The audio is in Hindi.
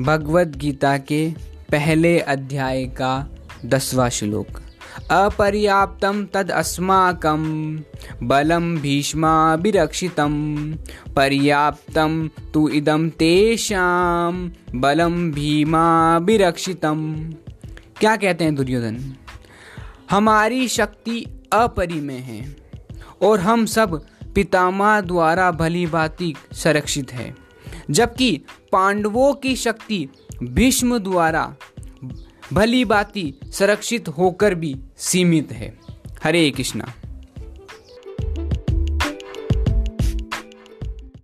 भगवत गीता के पहले अध्याय का दसवां श्लोक। अपर्याप्तं तद अस्माकं बलं भीष्माभिरक्षितं पर्याप्तं तु इदं तेषां बलं भीमाभिरक्षितं क्या कहते हैं दुर्योधन? हमारी शक्ति अपरिमेय है और हम सब पितामह द्वारा भली भांति संरक्षित है। जबकि पांडवों की शक्ति भीष्म द्वारा भली बाती संरक्षित होकर भी सीमित है। हरे कृष्णा।